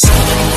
Peace.